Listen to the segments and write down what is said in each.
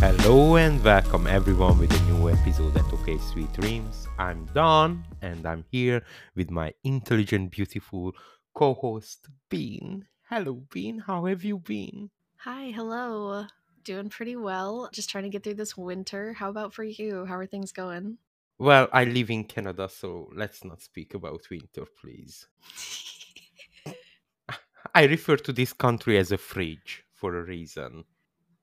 Hello and welcome everyone with a new episode at OK Sweet Dreams. I'm Don and I'm here with my intelligent, beautiful co host Bean. Hello, Bean. How have you been? Hi, hello. Doing pretty well. Just trying to get through this winter. How about for you? How are things going? Well, I live in Canada, so let's not speak about winter, please. I refer to this country as a fridge for a reason.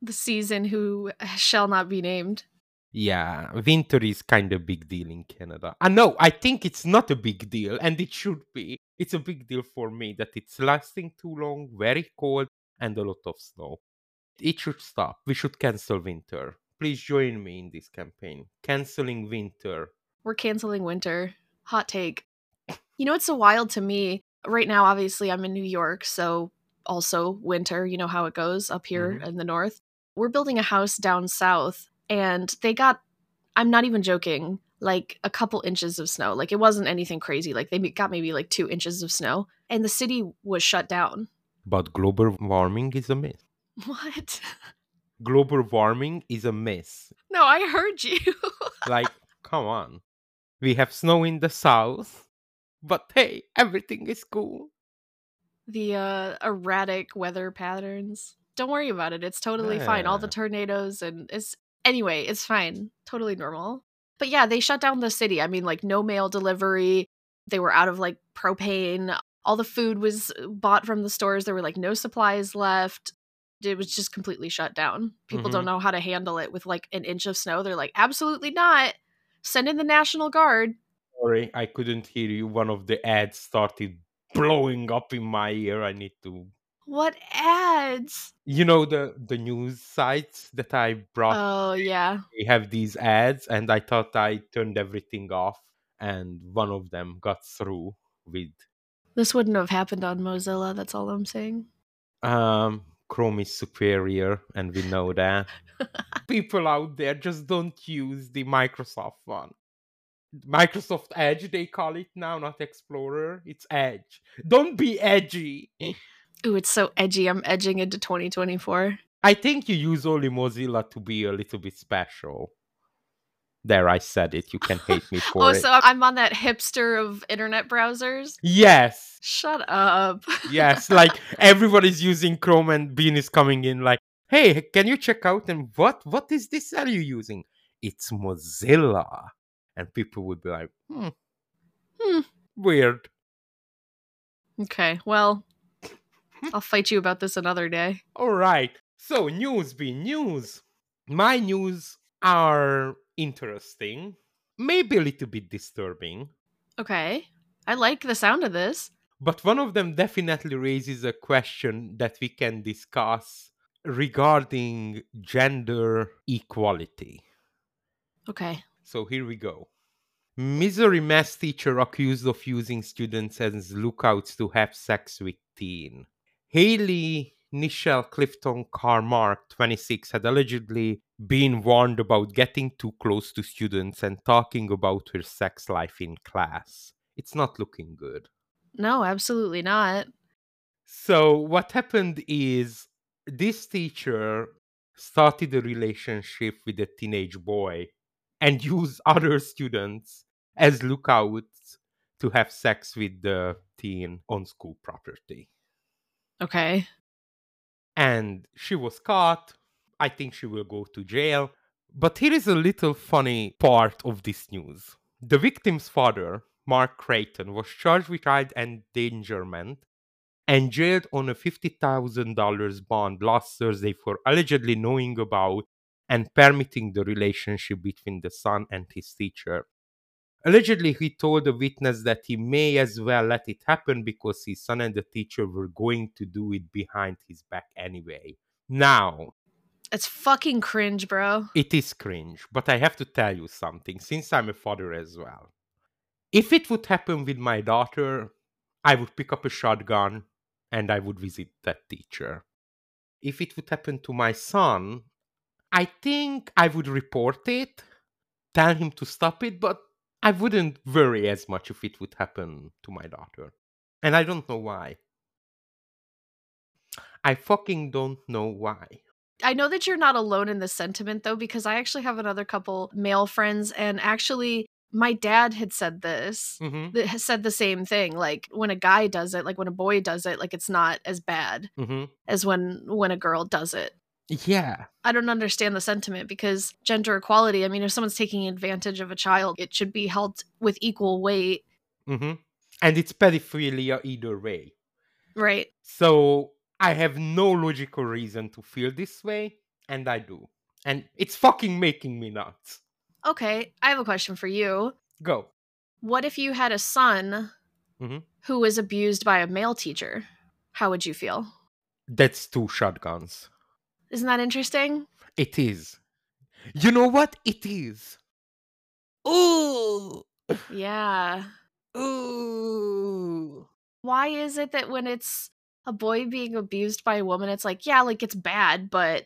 The season who shall not be named. Yeah, winter is kind of big deal in Canada. I know, I think it's not a big deal, and it should be. It's a big deal for me that it's lasting too long, very cold, and a lot of snow. It should stop. We should cancel winter. Please join me in this campaign. Canceling winter. We're canceling winter. Hot take. You know, it's so wild to me. Right now, obviously, I'm in New York, so also winter. You know how it goes up here Mhm. in the north. We're building a house down south, and they got, I'm not even joking, like a couple inches of snow. Like it wasn't anything crazy. Like they got maybe like two inches of snow, and the city was shut down. But global warming is a myth. What? Global warming is a myth. No, I heard you. Like, come on. We have snow in the south, but hey, everything is cool. the uh, erratic weather patterns. Don't worry about it. It's totally fine. All the tornadoes and it's anyway, it's fine. Totally normal. But yeah, they shut down the city. I mean, like no mail delivery. They were out of like propane. All the food was uh, bought from the stores. There were like no supplies left. It was just completely shut down. People don't mm-hmm. know how to handle it with like an inch of snow. They're like, absolutely not. Send in the National Guard. Sorry, I couldn't hear you. One of the ads started blowing up in my ear. I need to What ads? you know the the news sites that I brought Oh, yeah. they have these ads and I thought I turned everything off and one of them got through with This wouldn't have happened on Mozilla. That's all I'm saying. um Chrome is superior and we know that. People out there just don't use the Microsoft one. Microsoft Edge they call it now, not Explorer. It's Edge. Don't be edgy. Ooh, it's so edgy. I'm edging into 2024. I think you use only Mozilla to be a little bit special. There, I said it. You can hate me for Oh, it. so I'm on that hipster of internet browsers? Yes, Shut up. yes. like everybody's using Chrome, and Bean is coming in like, "Hey, can you check out?" And what? What is this? Are you using? It's Mozilla, and people would be like, "Hmm, Hmm. weird." Okay, well, I'll fight you about this another day. All right. So news, Bean news. My news are interesting, maybe a little bit disturbing. Okay. I like the sound of this. But one of them definitely raises a question that we can discuss regarding gender equality. Okay. So here we go. Missouri math teacher accused of using students as lookouts to have sex with teen. Hailey Nichelle Clifton Carmack, 26, had allegedly been warned about getting too close to students and talking about her sex life in class. It's not looking good. No, absolutely not. So what happened is this teacher started a relationship with a teenage boy and used other students as lookouts to have sex with the teen on school property. Okay. And she was caught. I think she will go to jail. But here is a little funny part of this news. The victim's father, Mark Creighton, was charged with child endangerment and jailed on a $50,000 bond last Thursday for allegedly knowing about and permitting the relationship between the son and his teacher. Allegedly, he told the witness that he may as well let it happen because his son and the teacher were going to do it behind his back anyway. Now, It's fucking cringe, bro. it is cringe, but I have to tell you something since I'm a father as well. If it would happen with my daughter, I would pick up a shotgun and I would visit that teacher. If it would happen to my son, I think I would report it, tell him to stop it, but I wouldn't worry as much if it would happen to my daughter. And I don't know why. I fucking don't know why. I know that you're not alone in this sentiment though, because I actually have another couple male friends, and actually, my dad had said this. hmm That has said the same thing. Like when a guy does it, like when a boy does it, like it's not as bad hmm as when when a girl does it. Yeah. I don't understand the sentiment because gender equality. I mean, if someone's taking advantage of a child, it should be held with equal weight, hmm And it's pedophilia either way. right? So I have no logical reason to feel this way, and I do. And it's fucking making me nuts. Okay, I have a question for you. Go. What if you had a son Mhm. who was abused by a male teacher? How would you feel? That's two shotguns. Isn't that interesting? It is. You know what? It is. Ooh. Yeah. Ooh. Why is it that when it's a boy being abused by a woman, it's like, yeah, like it's bad, but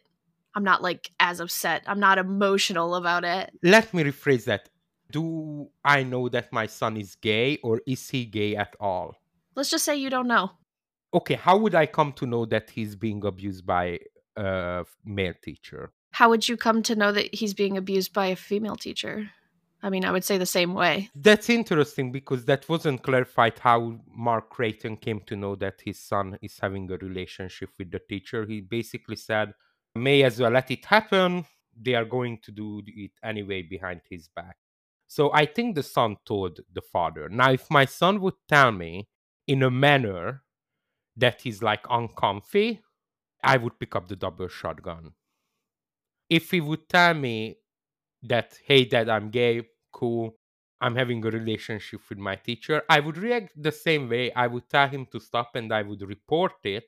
I'm not like as upset. I'm not emotional about it. Let me rephrase that. Do I know that my son is gay or is he gay at all? Let's just say you don't know. Okay, how would I come to know that he's being abused by a male teacher? How would you come to know that he's being abused by a female teacher? I mean, I would say the same way. That's interesting because that wasn't clarified how Mark Creighton came to know that his son is having a relationship with the teacher. He basically said, may as well let it happen. They are going to do it anyway behind his back. So I think the son told the father. Now, if my son would tell me in a manner that he's like uncomfy, I would pick up the double shotgun. If he would tell me that, hey, dad, I'm gay, cool, I'm having a relationship with my teacher, I would react the same way. I would tell him to stop and I would report it,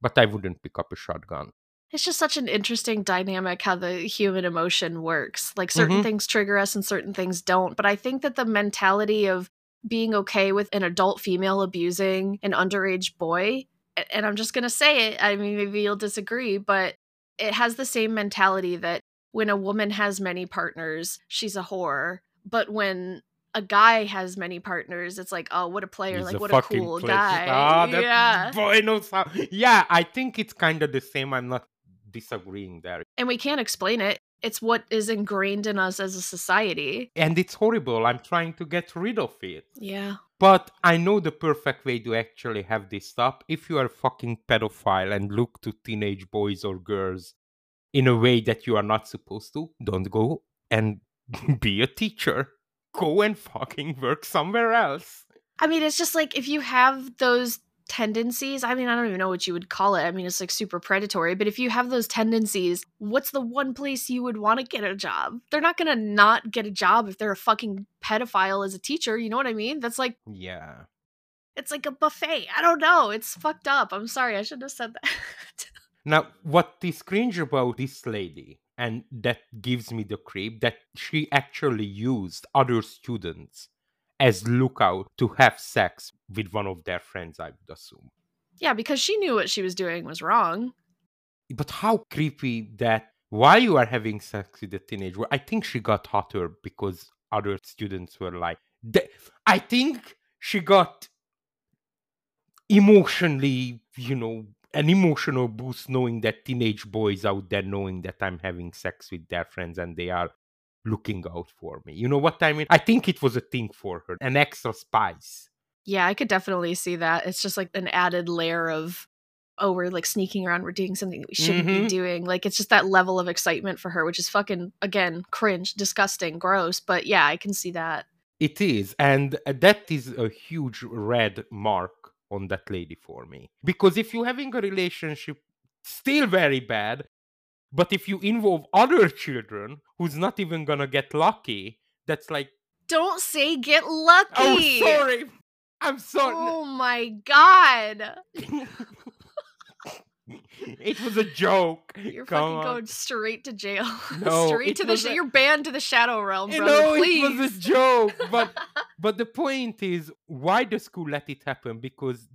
but I wouldn't pick up a shotgun. It's just such an interesting dynamic how the human emotion works. Like certain Mhm. things trigger us and certain things don't. But I think that the mentality of being okay with an adult female abusing an underage boy, and I'm just going to say it, I mean, maybe you'll disagree, but it has the same mentality that when a woman has many partners, she's a whore. But when a guy has many partners, it's like, oh, what a player, He's like a what a cool pleasure. guy. Ah, that yeah. boy knows how. Yeah, I think it's kind of the same. I'm not disagreeing there. and we can't explain it. It's what is ingrained in us as a society. And it's horrible. I'm trying to get rid of it. Yeah. But I know the perfect way to actually have this stop. If you are a fucking pedophile and look to teenage boys or girls in a way that you are not supposed to, don't go and be a teacher. Go and fucking work somewhere else. I mean, it's just like if you have those tendencies, I mean, I don't even know what you would call it. I mean, it's like super predatory, but if you have those tendencies, what's the one place you would want to get a job? They're not to not get a job if they're a fucking pedophile as a teacher. You know what I mean? That's like, Yeah. it's like a buffet. I don't know. It's fucked up. I'm sorry. I shouldn't have said that. Now, what is cringe about this lady, and that gives me the creep, that she actually used other students as lookout to have sex with one of their friends, I would assume. yeah, because she knew what she was doing was wrong. But how creepy that while you are having sex with a teenager, I think she got hotter because other students were like, I think she got emotionally, you know, an emotional boost knowing that teenage boys out there knowing that I'm having sex with their friends and they are looking out for me. You know what I mean? I think it was a thing for her, an extra spice. Yeah, I could definitely see that. It's just like an added layer of, oh, we're like sneaking around, we're doing something that we shouldn't be Mhm. doing. Like it's just that level of excitement for her, which is fucking, again, cringe, disgusting, gross. But yeah, I can see that. It is, and uh, that is a huge red mark on that lady for me. Because if you're having a relationship, still very bad, but if you involve other children who's not even gonna get lucky, that's like, Don't say get lucky. oh, sorry, I'm sorry. Oh my god. it was a joke. You're Come fucking on. going straight to jail. No, straight to the sh- a- you're banned to the shadow realm, brother. know, please. it was a joke, but but the point is why the school let it happen because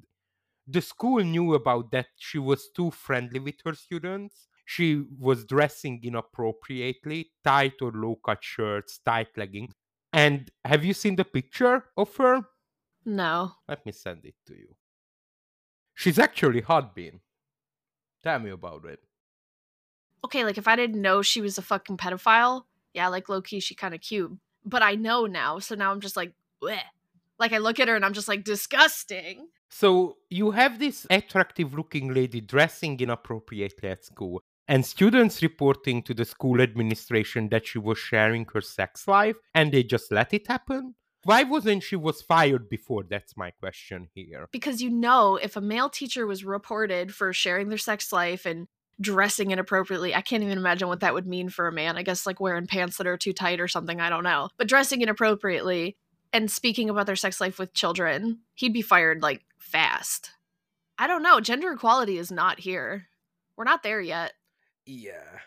the school knew about that she was too friendly with her students she was dressing inappropriately tight or low cut shirts tight leggings and have you seen the picture of her no. let me send it to you she's actually hot bean tell me about it okay, like if I didn't know she was a fucking pedophile, yeah, like low key, she kind of cute. But I know now, so now I'm just like, Bleh. like I look at her and I'm just like disgusting. So you have this attractive looking lady dressing inappropriately at school, and students reporting to the school administration that she was sharing her sex life, and they just let it happen? Why wasn't she was fired before? That's my question here. Because you know, if a male teacher was reported for sharing their sex life and dressing inappropriately, I can't even imagine what that would mean for a man. I guess like wearing pants that are too tight or something, I don't know. But dressing inappropriately and speaking about their sex life with children, he'd be fired like fast. I don't know. Gender equality is not here. We're not there yet. Yeah.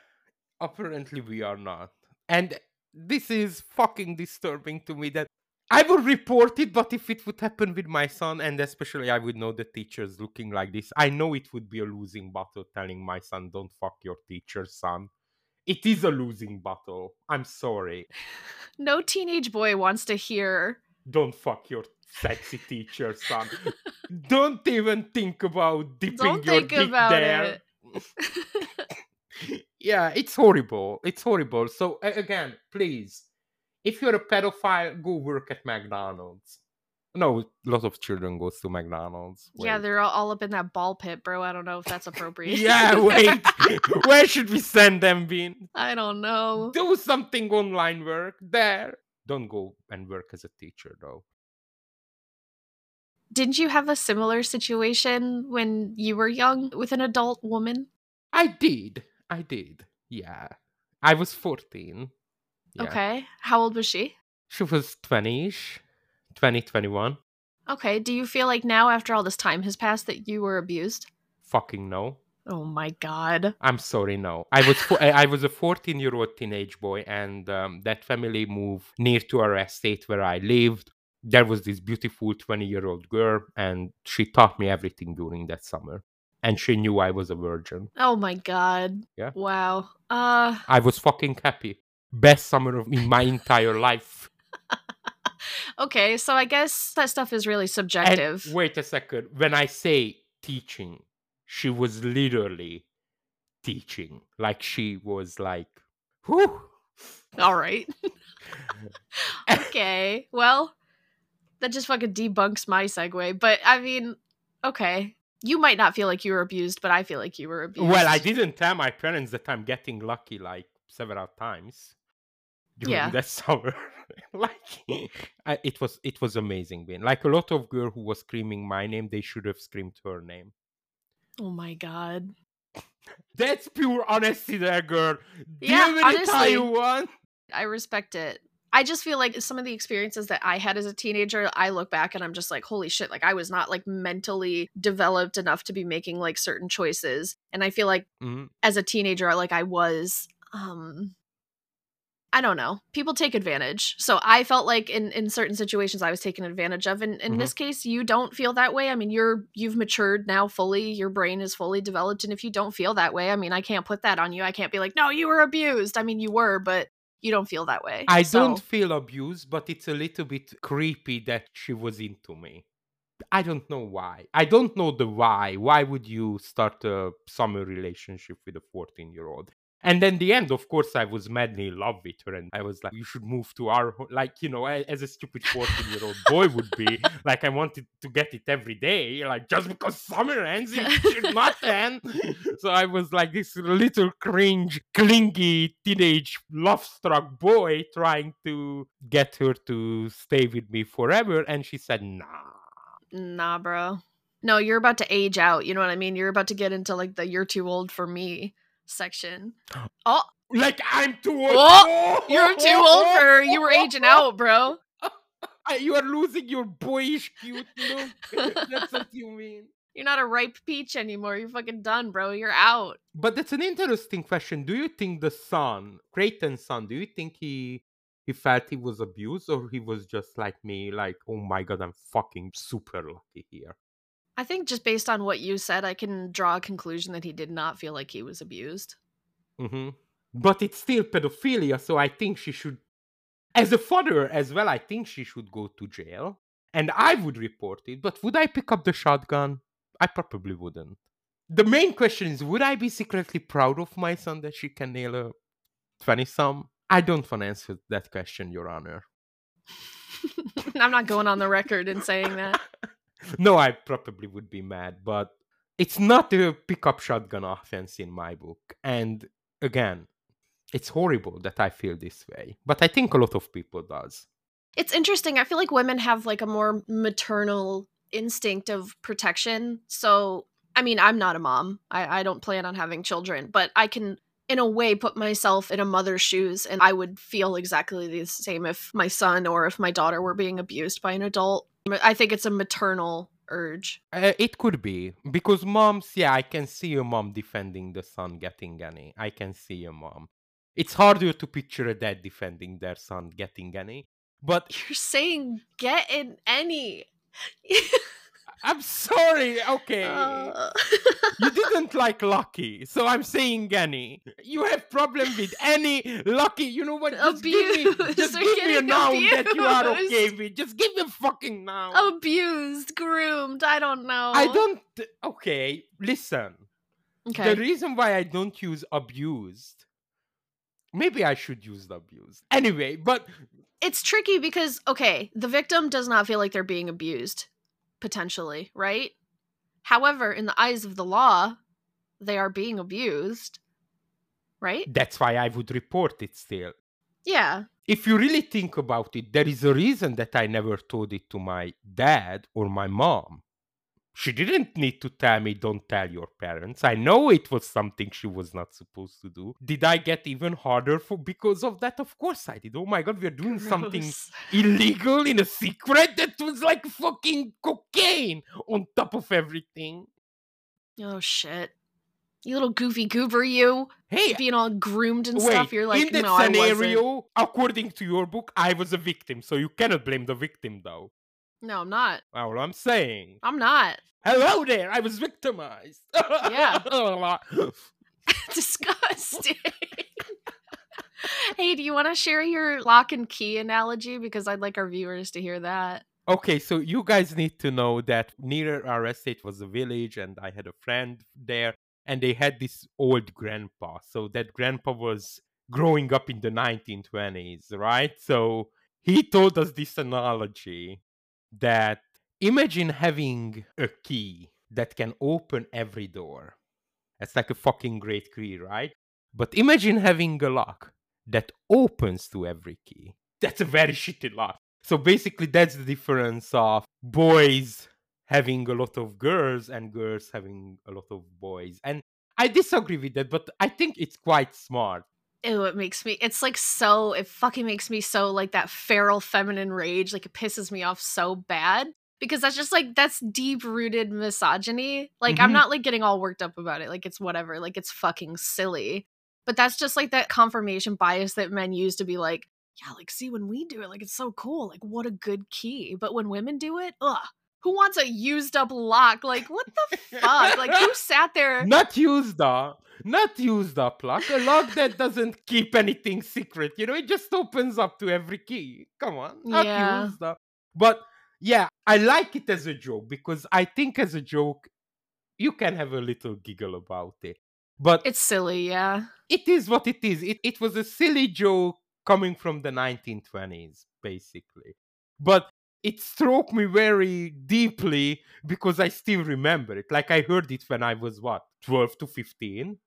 Apparently we are not. And this is fucking disturbing to me that I would report it, but if it would happen with my son, and especially I would know the teachers looking like this, I know it would be a losing battle telling my son, don't fuck your teacher, son. It is a losing battle. I'm sorry. No teenage boy wants to hear. Don't fuck your sexy teacher, son. don't even think about dipping Don't your think dick about there. yeah, it's horrible. It's horrible. So again, please, if you're a pedophile, go work at McDonald's. No, a lot of children goes to McDonald's. yeah, they're all, all up in that ball pit, bro. I don't know if that's appropriate. yeah. Wait, where should we send them, Bean? I don't know. Do something online work there. Don't go and work as a teacher though. Didn't you have a similar situation when you were young with an adult woman? I did. I did. Yeah. I was 14. Yeah. Okay. How old was she? She was 20 ish. 20, 21. Okay. Do you feel like now, after all this time has passed, that you were abused? Fucking no. Oh my god. I'm sorry, no. I was fo- I was a 14 year old teenage boy, and um, that family moved near to our estate where I lived. There was this beautiful 20 year old girl, and she taught me everything during that summer. And she knew I was a virgin. Oh my god. Yeah. Wow. Uh I was fucking happy. Best summer of in my entire life. okay, so I guess that stuff is really And subjective. wait a second. When I say teaching, she was literally teaching. Like she was like, whew. All right. okay. Well, that just fucking debunks my segue. But I mean, okay. You might not feel like you were abused, but I feel like you were abused. Well, I didn't tell my parents that I'm getting lucky like several times during Yeah. that summer. like I, it was it was amazing. Being like a lot of girl who was screaming my name, they should have screamed her name. Oh my god. That's pure honesty, there, girl. Yeah, it honestly. you want. I respect it. I just feel like some of the experiences that I had as a teenager, I look back and I'm just like, holy shit, like I was not like mentally developed enough to be making like certain choices. And I feel like Mhm. as a teenager, like I was, um, I don't know. People take advantage. So I felt like in in certain situations I was taken advantage of. And in Mhm. this case, you don't feel that way. I mean, you're you've matured now fully. Your brain is fully developed. And if you don't feel that way, I mean, I can't put that on you. I can't be like, no, you were abused. I mean, you were, but you don't feel that way. I So- don't feel abused, but it's a little bit creepy that she was into me. I don't know why. I don't know the why. Why would you start a summer relationship with a 14 year old? And then the end, of course, I was madly in love with her, and I was like, "You should move to our ho-" like, you know, as a stupid 14 year old boy would be. Like, I wanted to get it every day, like just because summer ends, it should not end. So I was like this little cringe, clingy teenage love-struck boy trying to get her to stay with me forever, and she said, "Nah." Nah, bro. No, you're about to age out. You know what I mean? You're about to get into like the you're too old for me section. Oh, Like I'm too old. Oh, you're too old for her. You were aging out, bro. You are losing your boyish cute look. That's what you mean. You're not a ripe peach anymore. You're fucking done, bro. You're out. But that's an interesting question. Do you think the son, Creighton's son, do you think he he felt he was abused or he was just like me, like, oh my god, I'm fucking super lucky here? I think just based on what you said, I can draw a conclusion that he did not feel like he was abused. hmm But it's still pedophilia, so I think she should, as a father as well, I think she should go to jail. And I would report it, but would I pick up the shotgun? I probably wouldn't. The main question is would I be secretly proud of my son that she can nail a 20 some? I don't want to answer that question, Your Honor. I'm not going on the record in saying that. no, I probably would be mad, but it's not a pickup shotgun offense in my book. And again, it's horrible that I feel this way, but I think a lot of people does. It's interesting. I feel like women have like a more maternal instinct of protection. So, I mean, I'm not a mom. I, I don't plan on having children, but I can, in a way, put myself in a mother's shoes, and I would feel exactly the same if my son or if my daughter were being abused by an adult. I think it's a maternal urge. Uh, it could be because moms, yeah, I can see a mom defending the son getting any. I can see a mom. It's harder to picture a dad defending their son getting any. But you're saying get in any. I'm sorry. Okay. Uh... you didn't like Lucky, so I'm saying any. You have problem with any Lucky. You know what? Just abused. give me, just give me a noun abused. that you are okay with. Just give me a fucking noun. Abused, groomed. I don't know. I don't. Okay, listen. Okay. The reason why I don't use abused. Maybe I should use abused. Anyway, but it's tricky because okay, the victim does not feel like they're being abused potentially, right? However, in the eyes of the law, they are being abused, right? That's why I would report it still. Yeah. If you really think about it, there is a reason that I never told it to my dad or my mom she didn't need to tell me don't tell your parents i know it was something she was not supposed to do did i get even harder for because of that of course i did oh my god we're doing Gross. something illegal in a secret that was like fucking cocaine on top of everything oh shit you little goofy goober, you. Hey, being all groomed and wait, stuff. You're like, in that no, scenario, according to your book, I was a victim, so you cannot blame the victim, though. No, I'm not. Well, I'm saying. I'm not. Hello there. I was victimized. Yeah. Oh, Disgusting. hey, do you want to share your lock and key analogy? Because I'd like our viewers to hear that. Okay, so you guys need to know that near our estate was a village, and I had a friend there, and they had this old grandpa. So that grandpa was growing up in the 1920s, right? So he told us this analogy that imagine having a key that can open every door. That's like a fucking great key, right? But imagine having a lock that opens to every key. That's a very shitty lock. So basically, that's the difference of boys having a lot of girls and girls having a lot of boys. And I disagree with that, but I think it's quite smart ew, it makes me it's like so it fucking makes me so like that feral feminine rage. Like it pisses me off so bad. Because that's just like that's deep rooted misogyny. Like mm-hmm. I'm not like getting all worked up about it. Like it's whatever. Like it's fucking silly. But that's just like that confirmation bias that men use to be like, yeah, like see when we do it, like it's so cool. Like what a good key. But when women do it, ugh who wants a used up lock? Like, what the fuck? Like, who sat there? Not used up. Not used up lock. A lock that doesn't keep anything secret. You know, it just opens up to every key. Come on. Not yeah. used up. But yeah, I like it as a joke because I think as a joke, you can have a little giggle about it. But it's silly, yeah. It is what it is. It, it was a silly joke coming from the 1920s, basically. But it struck me very deeply because I still remember it. Like I heard it when I was what, 12 to 15.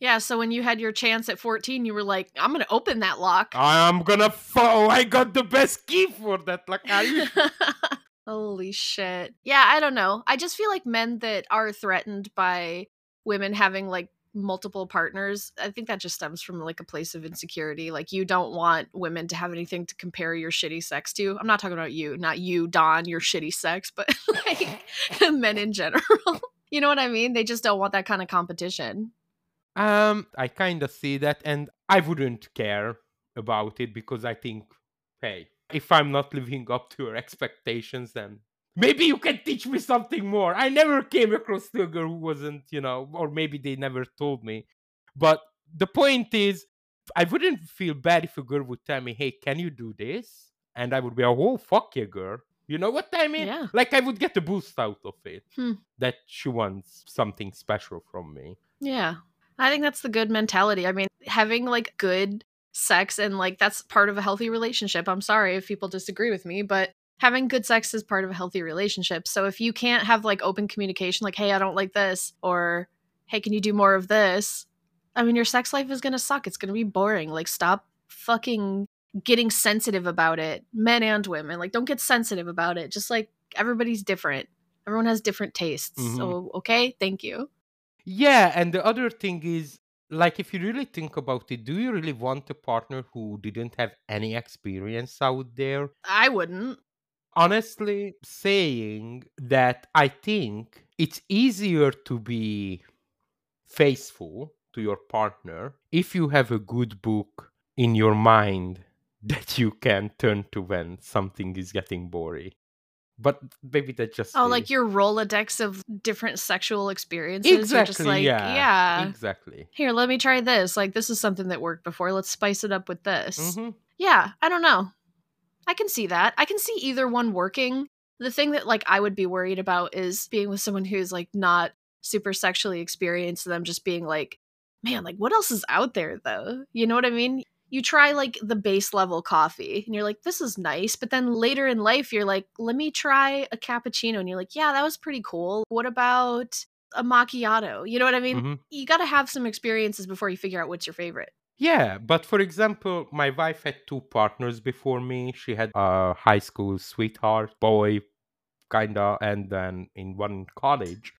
Yeah, so when you had your chance at 14, you were like, I'm going to open that lock. I'm going to fall. I got the best key for that lock. Holy shit. Yeah, I don't know. I just feel like men that are threatened by women having like multiple partners i think that just stems from like a place of insecurity like you don't want women to have anything to compare your shitty sex to i'm not talking about you not you don your shitty sex but like men in general you know what i mean? They just don't want that kind of competition. Um i kind of see that and i wouldn't care about it because i think hey if i'm not living up to your expectations then maybe you can teach me something more. I never came across a girl who wasn't, you know, or maybe they never told me. But the point is, I wouldn't feel bad if a girl would tell me, hey, can you do this? And I would be, oh, fuck yeah, girl. You know what I mean? Yeah. Like I would get a boost out of it. Hmm. That she wants something special from me. Yeah. I think that's the good mentality. I mean, having like good sex and like that's part of a healthy relationship. I'm sorry if people disagree with me, but having good sex is part of a healthy relationship. So if you can't have like open communication, like, hey, I don't like this, or hey, can you do more of this? I mean, your sex life is going to suck. It's going to be boring. Like, stop fucking getting sensitive about it, men and women. Like, don't get sensitive about it. Just like everybody's different. Everyone has different tastes. Mhm. So, okay, thank you. Yeah, and the other thing is like if you really think about it, do you really want a partner who didn't have any experience out there? I wouldn't. Honestly saying that I think it's easier to be faithful to your partner if you have a good book in your mind that you can turn to when something is getting boring. But maybe that just Oh, is. like your Rolodex of different sexual experiences. Exactly just like, yeah, yeah. exactly. Here, let me try this. Like, this is something that worked before. Let's spice it up with this. hmm Yeah, I don't know. I can see that. I can see either one working. The thing that like I would be worried about is being with someone who's like not super sexually experienced and them just being like, man, like what else is out there though? You know what I mean? You try like the base level coffee and you're like, this is nice. But then later in life, you're like, let me try a cappuccino. And you're like, yeah, that was pretty cool. What about a macchiato? You know what I mean? Mhm. You got to have some experiences before you figure out what's your favorite. Yeah, but for example, my wife had two partners before me. She had a high school sweetheart boy, kinda, and then in one college.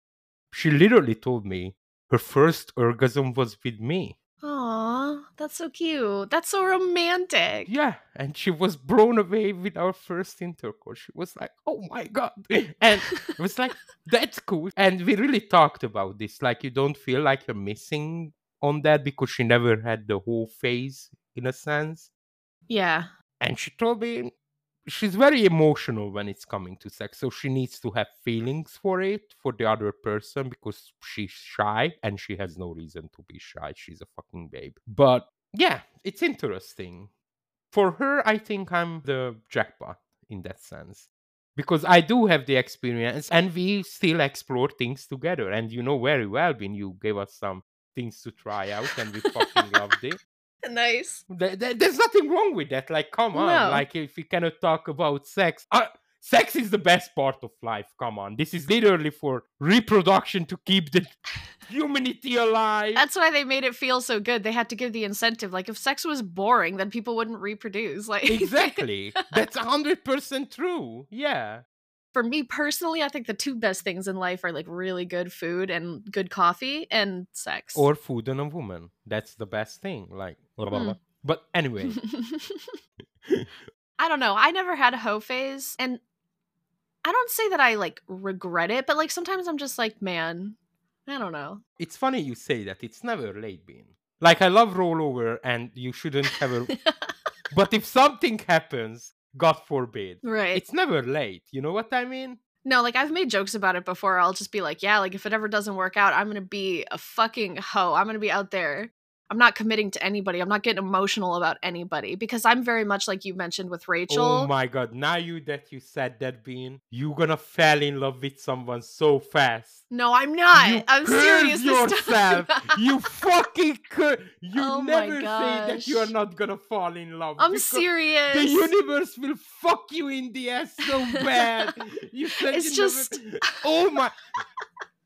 She literally told me her first orgasm was with me. Aw, that's so cute. That's so romantic. Yeah, and she was blown away with our first intercourse. She was like, "Oh my god!" And it was like, "That's cool." And we really talked about this. Like, you don't feel like you're missing on that because she never had the whole phase, in a sense. Yeah. and she told me she's very emotional when it's coming to sex so she needs to have feelings for it for the other person because she's shy and she has no reason to be shy. She's a fucking babe. But yeah it's interesting. For her i think i'm the jackpot in that sense. Because i do have the experience and we still explore things together. And you know very well when you gave us some things to try out and we fucking loved it Nice. Th- th- there's nothing wrong with that. Like, come on. No. Like, if we cannot talk about sex, uh, sex is the best part of life. Come on. This is literally for reproduction to keep the humanity alive. That's why they made it feel so good. They had to give the incentive. Like if sex was boring, then people wouldn't reproduce. Like exactly. That's 100% true. Yeah. For me personally, I think the two best things in life are like really good food and good coffee and sex. Or food and a woman. That's the best thing. Like, blah, blah, Hmm. blah. but anyway. I don't know. I never had a hoe phase and I don't say that I like regret it, but like sometimes I'm just like, man, I don't know. it's funny you say that. It's never late, Bean. Like, I love rollover and you shouldn't have a. but if something happens, God forbid, right. it's never late. You know what I mean? No, like I've made jokes about it before. I'll just be like, yeah, like if it ever doesn't work out, I'm gonna be a fucking hoe. I'm gonna be out there. I'm not committing to anybody. I'm not getting emotional about anybody because I'm very much like you mentioned with oh Rachel. Oh my god! Now you that you said that, Bean, you gonna fall in love with someone so fast. no, I'm not. You I'm serious this yourself. time. you fucking could. You Oh never say that you are not gonna fall in love. I'm serious. The universe will fuck you in the ass so bad. you said It's you just- Never... Oh my!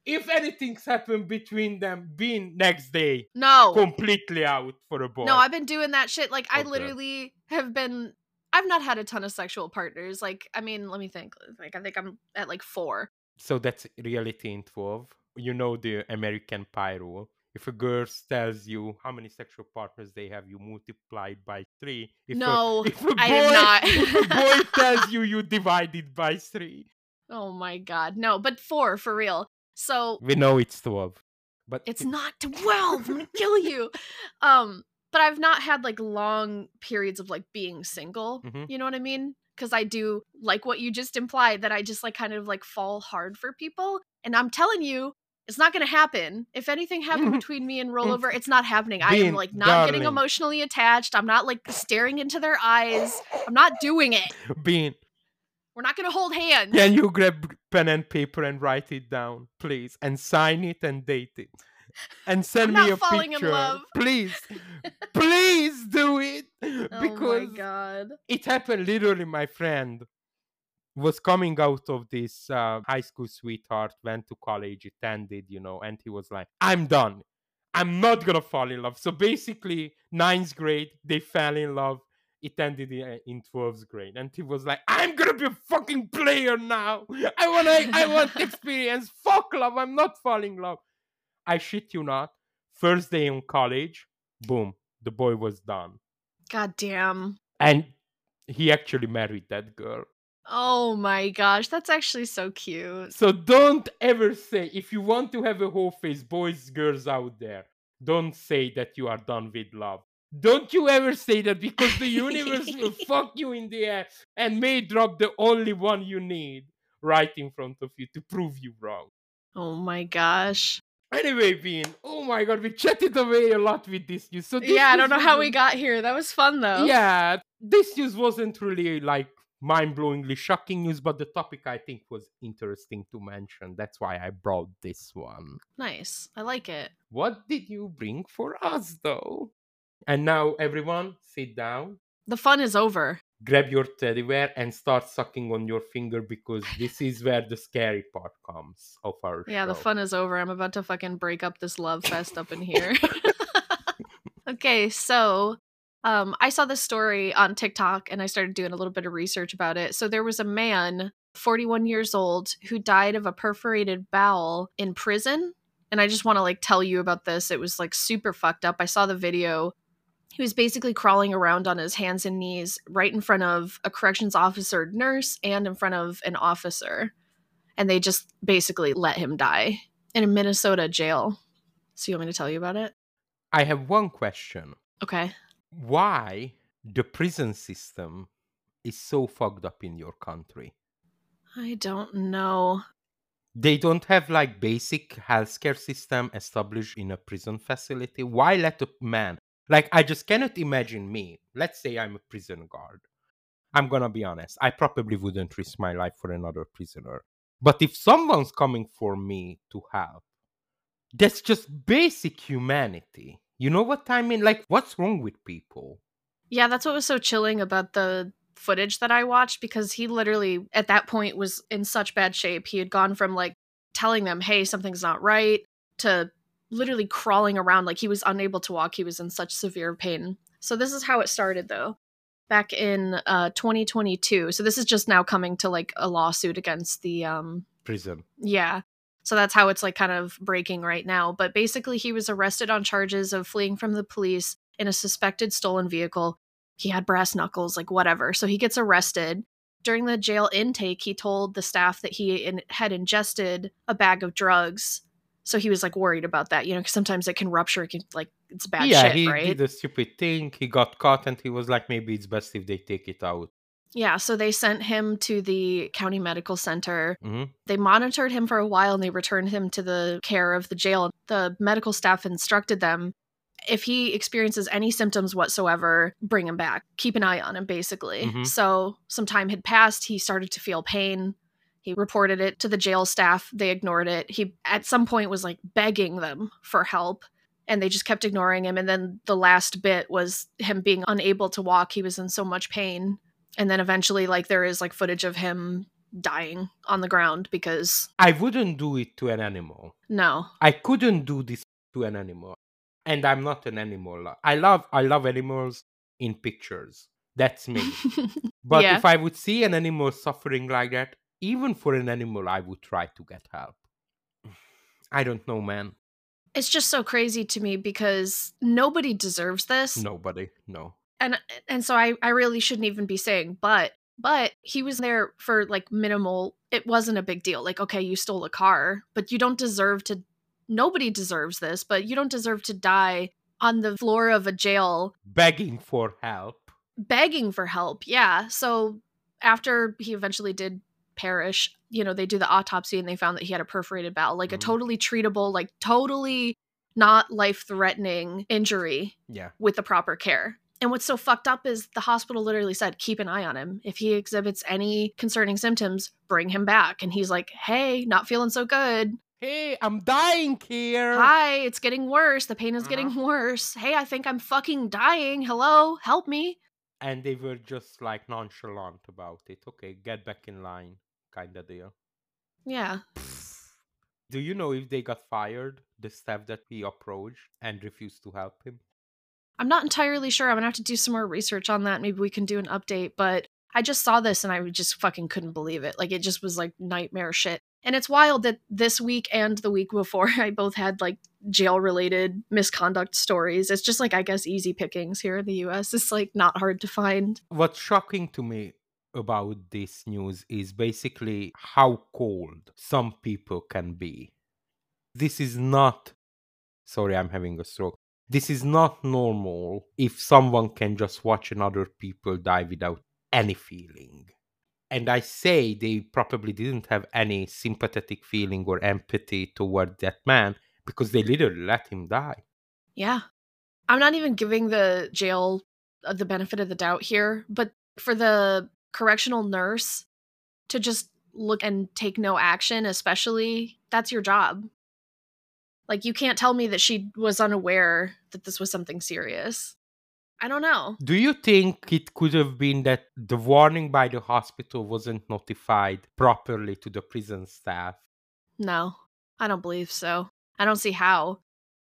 If anything's happened between them, being next day no. completely out for a boy. No, I've been doing that shit. Like I literally have been I've not had a ton of sexual partners. Like, I mean, let me think. Like I think I'm at like four. So that's reality in 12. You know the American Pie rule. If a girl tells you how many sexual partners they have, you multiply by three. If No, a, if a boy, I am not. if a boy tells you, you divide it by three. Oh my god. No, but four for real. So We know it's 12. But it's it- not 12 i'm gonna kill you um but i've not had like long periods of like being single Mhm. you know what i mean because i do like what you just implied that i just like kind of like fall hard for people and i'm telling you it's not gonna happen if anything happened Mhm. between me and rollover it's not happening i am like not getting emotionally attached i'm not like staring into their eyes i'm not doing it Bean, We're not gonna hold hands. Can you grab pen and paper and write it down, please, and sign it and date it, and send me a falling in picture, love. please, please do it oh because my god. it happened literally. My friend was coming out of this uh, high school sweetheart, went to college, attended, you know, and he was like, "I'm done. I'm not gonna fall in love." So basically, ninth grade, they fell in love. It ended in, uh, in 12th grade, and he was like, "I'm gonna be a fucking player now. I wanna, I want experience. Fuck love. I'm not falling in love." I shit you not. First day in college, boom, the boy was done, God damn. and he actually married that girl. Oh my gosh, that's actually so cute. So don't ever say if you want to have a whole face, boys, girls out there, don't say that you are done with love. Don't you ever say that because the universe will fuck you in the ass and may drop the only one you need right in front of you to prove you wrong. Oh my gosh. Anyway, Bean, oh my god, we chatted away a lot with this news. So this yeah, I don't know how we got here. That was fun though. Yeah, this news wasn't really like mind-blowingly shocking news, but the topic I think was interesting to mention. That's why I brought this one. Nice. I like it. What did you bring for us, though? And now, everyone, sit down, The fun is over. grab your teddy bear, and start sucking on your finger because this is where the scary part comes of our Yeah, the fun is over. I'm about to fucking break up this love fest up in here. okay, so um I saw this story on TikTok and I started doing a little bit of research about it. So there was a man, 41 years old, who died of a perforated bowel in prison. And I just want to like tell you about this. It was like super fucked up. I saw the video. He was basically crawling around on his hands and knees right in front of a corrections officer nurse and in front of an officer and they just basically let him die in a Minnesota jail. So you want me to tell you about it? I have one question. Okay. Why the prison system is so fucked up in your country? I don't know. They don't have like basic healthcare system established in a prison facility. Why let a man? Like I just cannot imagine me. Let's say I'm a prison guard. I'm gonna be honest. I probably wouldn't risk my life for another prisoner. But if someone's coming for me to help, that's just basic humanity. You know what I mean? Like, what's wrong with people? Yeah, that's what was so chilling about the footage that I watched because he literally at that point was in such bad shape. He had gone from like telling them, "Hey, something's not right," to literally crawling around like he was unable to walk. He was in such severe pain. So this is how it started though. Back in uh 2022. So this is just now coming to like a lawsuit against the um Prison. Yeah. So that's how it's like kind of breaking right now. But basically, he was arrested on charges of fleeing from the police in a suspected stolen vehicle. He had brass knuckles, like whatever. So he gets arrested. During the jail intake, he told the staff that he in- had ingested a bag of drugs. So he was like worried about that, you know, because sometimes it can rupture, it can like it's bad shit. yeah, shit, he right? did a stupid thing. He got caught, and he was like, maybe it's best if they take it out. Yeah, so they sent him to the county medical center. hmm They monitored him for a while and they returned him to the care of the jail. The medical staff instructed them if he experiences any symptoms whatsoever, bring him back. Keep an eye on him, basically. Mhm. So some time had passed. He started to feel pain. He reported it to the jail staff. They ignored it. He, at some point, was like begging them for help and they just kept ignoring him. And then the last bit was him being unable to walk. He was in so much pain. And then eventually, like, there is like footage of him dying on the ground because I wouldn't do it to an animal. no. I couldn't do this to an animal. And I'm not an animal. I love I love animals in pictures. That's me. But Yeah. if I would see an animal suffering like that, even for an animal, I would try to get help. I don't know, man. it's just so crazy to me because nobody deserves this. Nobody. No. and and so I I really shouldn't even be saying but but he was there for like minimal it wasn't a big deal like okay you stole a car but you don't deserve to nobody deserves this but you don't deserve to die on the floor of a jail Begging for help. begging for help yeah so after he eventually did perish you know they do the autopsy and they found that he had a perforated bowel like a Mhm. totally treatable like totally not life threatening injury Yeah. with the proper care. And what's so fucked up is the hospital literally said, keep an eye on him. If he exhibits any concerning symptoms, bring him back. And he's like, hey, not feeling so good. Hey, I'm dying here. Hi, it's getting worse. The pain is Uh-huh. getting worse. Hey, I think I'm fucking dying. Hello, help me. And they were just like nonchalant about it. Okay, get back in line, kind of deal. Yeah. Do you know if they got fired, the staff that we approached and refused to help him? I'm not entirely sure. I'm gonna have to do some more research on that. Maybe we can do an update. But I just saw this and I just fucking couldn't believe it. Like it just was like nightmare shit. And it's wild that this week and the week before I both had like jail related misconduct stories. It's just like I guess easy pickings here in the US. It's like not hard to find. What's shocking to me about this news is basically how cold some people can be. This is not. Sorry, I'm having a stroke. This is not normal if someone can just watch another people die without any feeling. And I say they probably didn't have any sympathetic feeling or empathy toward that man because they literally let him die. Yeah. I'm not even giving the jail uh, the benefit of the doubt here, but for the correctional nurse to just look and take no action, especially, that's your job. Like, you can't tell me that she was unaware that this was something serious. I don't know. Do you think it could have been that the warning by the hospital wasn't notified properly to the prison staff? No, I don't believe so. I don't see how.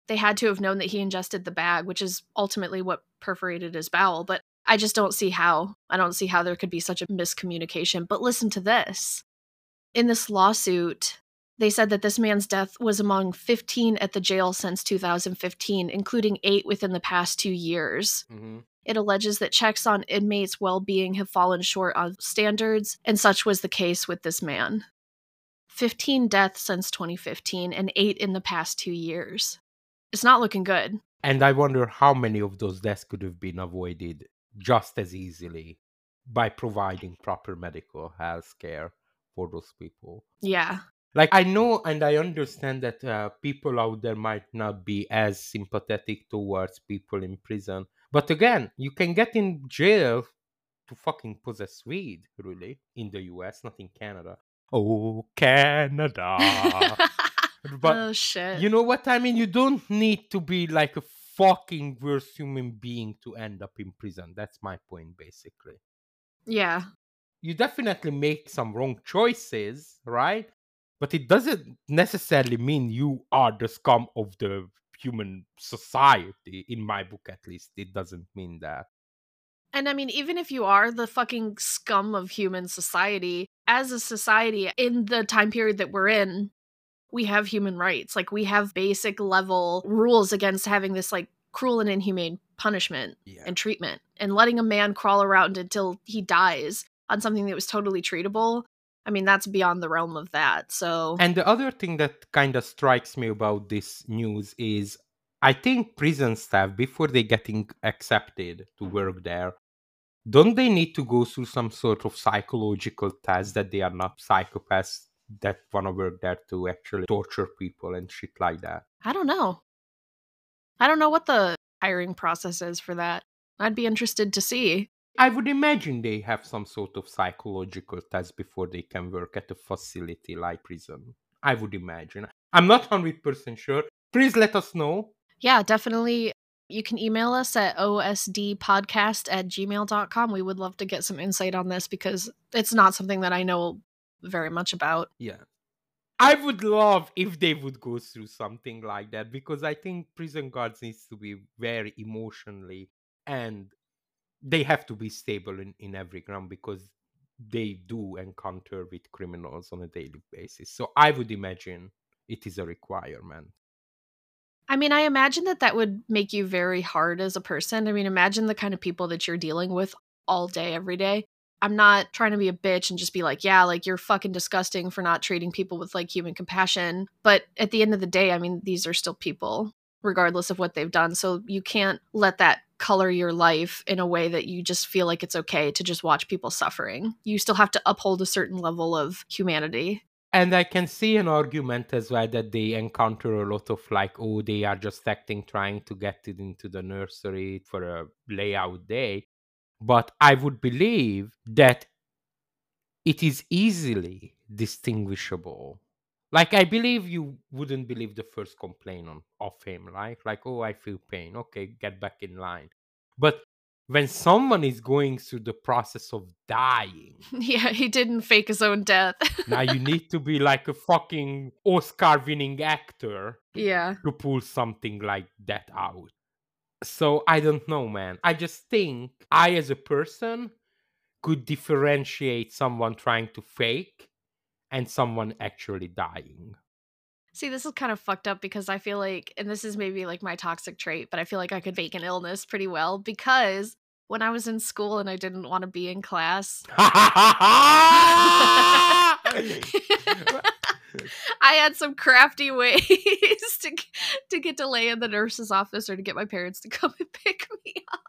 They had to have known that he ingested the bag, which is ultimately what perforated his bowel, but I just don't see how. I don't see how there could be such a miscommunication. But listen to this. In this lawsuit, they said that this man's death was among 15 at the jail since 2015, including eight within the past two years. Mm-hmm. It alleges that checks on inmates' well being have fallen short of standards, and such was the case with this man. 15 deaths since 2015 and 8 in the past 2 years. It's not looking good. And I wonder how many of those deaths could have been avoided just as easily by providing proper medical health care for those people. Yeah. Like, I know and I understand that uh, people out there might not be as sympathetic towards people in prison. But again, you can get in jail to fucking possess weed, really, in the US, not in Canada. Oh, Canada. but oh shit. you know what I mean? You don't need to be like a fucking worse human being to end up in prison. That's my point, basically. yeah. You definitely make some wrong choices, right? But it doesn't necessarily mean you are the scum of the human society. In my book, at least, it doesn't mean that. And I mean, even if you are the fucking scum of human society, as a society, in the time period that we're in, we have human rights. Like, we have basic level rules against having this, like, cruel and inhumane punishment Yeah. and treatment. And letting a man crawl around until he dies on something that was totally treatable, I mean, that's beyond the realm of that. So, And the other thing that kind of strikes me about this news is I think prison staff, before they getting accepted to work there, don't they need to go through some sort of psychological test that they are not psychopaths that want to work there to actually torture people and shit like that? I don't know. I don't know what the hiring process is for that. I'd be interested to see. I would imagine they have some sort of psychological test before they can work at a facility like prison. I would imagine. I'm not 100% sure. Please let us know. Yeah, definitely. You can email us at osdpodcast at gmail.com. We would love to get some insight on this because it's not something that I know very much about. Yeah. I would love if they would go through something like that because I think prison guards needs to be very emotionally and they have to be stable in, in every ground because they do encounter with criminals on a daily basis. So I would imagine it is a requirement. I mean, I imagine that that would make you very hard as a person. I mean, imagine the kind of people that you're dealing with all day, every day. I'm not trying to be a bitch and just be like, yeah, like you're fucking disgusting for not treating people with like human compassion. But at the end of the day, I mean, these are still people, regardless of what they've done. So you can't let that color your life in a way that you just feel like it's okay to just watch people suffering. You still have to uphold a certain level of humanity. And I can see an argument as well that they encounter a lot of like, oh, they are just acting, trying to get it into the nursery for a layout day. But I would believe that it is easily distinguishable. Like I believe you wouldn't believe the first complaint on, of him, right? Like, oh, I feel pain. Okay, get back in line. But when someone is going through the process of dying, Yeah, he didn't fake his own death. now you need to be like a fucking Oscar winning actor yeah. to pull something like that out. So I don't know, man. I just think I, as a person, could differentiate someone trying to fake and someone actually dying. See, this is kind of fucked up because I feel like, and this is maybe like my toxic trait, but I feel like I could fake an illness pretty well because when I was in school and I didn't want to be in class, I had some crafty ways to to get to lay in the nurse's office or to get my parents to come and pick me up.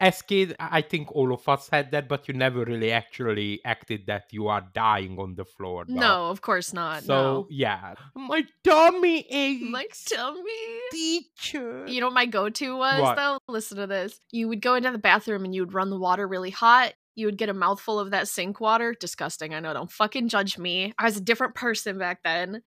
As kid, I think all of us had that, but you never really actually acted that you are dying on the floor. though. No, of course not. So yeah, my tummy aches. no. My tummy. teacher. You know what my go-to was What? though? Listen to this. You would go into the bathroom and you would run the water really hot. You would get a mouthful of that sink water. Disgusting. I know. Don't fucking judge me. I was a different person back then.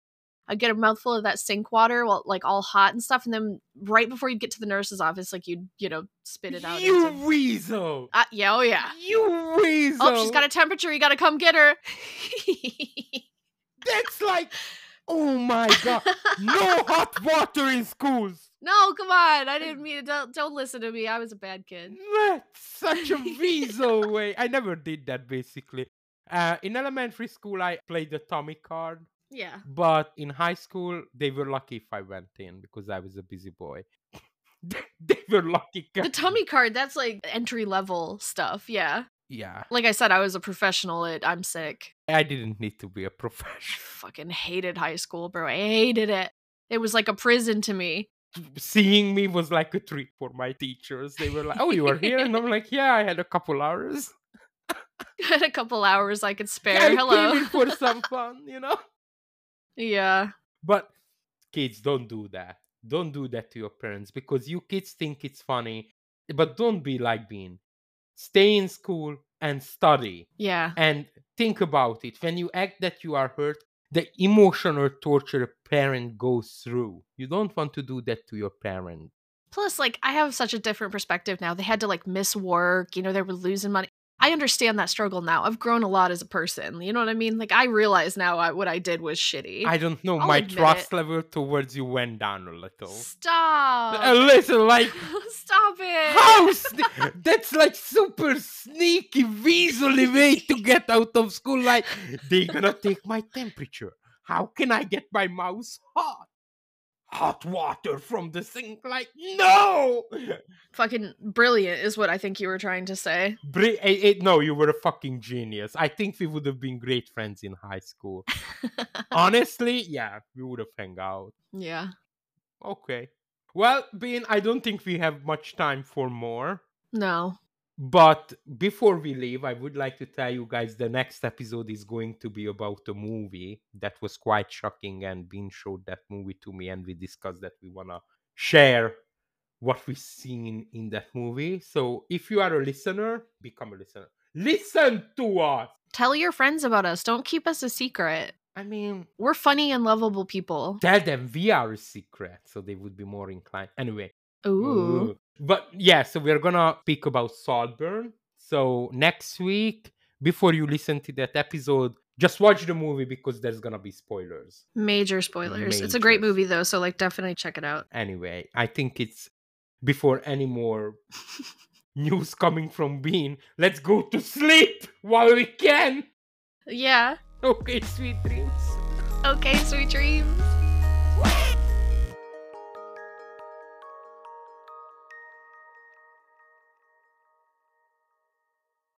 I'd get a mouthful of that sink water, well, like all hot and stuff, and then right before you'd get to the nurse's office, like you'd, you know, spit it out. You into- weasel. Uh, yeah, oh yeah. You weasel. Oh, she's got a temperature. You gotta come get her. That's like, oh my god, no hot water in schools. No, come on. I didn't mean. Don't don't listen to me. I was a bad kid. That's such a weasel way. I never did that basically. Uh, in elementary school, I played the Tommy card, Yeah. but in high school, they were lucky if I went in because I was a busy boy. they, were lucky. The tummy card. That's like entry level stuff. Yeah. Yeah, Like I said, I was a professional at I'm sick. I didn't need to be a professional. fucking hated high school, bro. I hated it. It was like a prison to me. Seeing me was like a treat for my teachers. They were like, "Oh, you are here," and I'm like, "Yeah, I had a couple hours. Had a couple hours I could spare. I Hello. for some fun, you know." yeah. But kids, don't do that. Don't do that to your parents because you kids think it's funny, but don't be like Bean. Stay in school and study Yeah. and think about it. When you act that you are hurt, the emotional torture a parent goes through. You don't want to do that to your parent. Plus, like, I have such a different perspective now. They had to like miss work, you know, they were losing money. I understand that struggle now. I've grown a lot as a person. You know what I mean? Like, I realize now I, what I did was shitty. I don't know. I'll my trust it. level towards you went down a little. Stop. A little, like Stop it. how? sne- That's like super sneaky, weaselly way to get out of school. Like they're gonna take my temperature. How can I get my mouse hot? Hot water from the sink? Like no. Fucking brilliant is what I think you were trying to say. Bri- eh, eh, no, you were a fucking genius. I think we would have been great friends in high school. Honestly, yeah, we would have hung out. yeah. Okay. Well, Bean, I don't think we have much time for more. No. But before we leave, I would like to tell you guys the next episode is going to be about a movie that was quite shocking. And Bean showed that movie to me, and we discussed that we want to share what we've seen in that movie. So if you are a listener, become a listener. Listen to us. Tell your friends about us. Don't keep us a secret. I mean, We're funny and lovable people. tell them we are a secret, so they would be more inclined. Anyway, Ooh. Uh, But yeah, so we're gonna speak about Saltburn. So next week, before you listen to that episode, just watch the movie because there's gonna be spoilers. Major spoilers. It's a great movie though, so like definitely check it out. Anyway, I think it's before any more news coming from Bean. Let's go to sleep while we can. Yeah. Okay, sweet dreams. Okay, sweet dreams.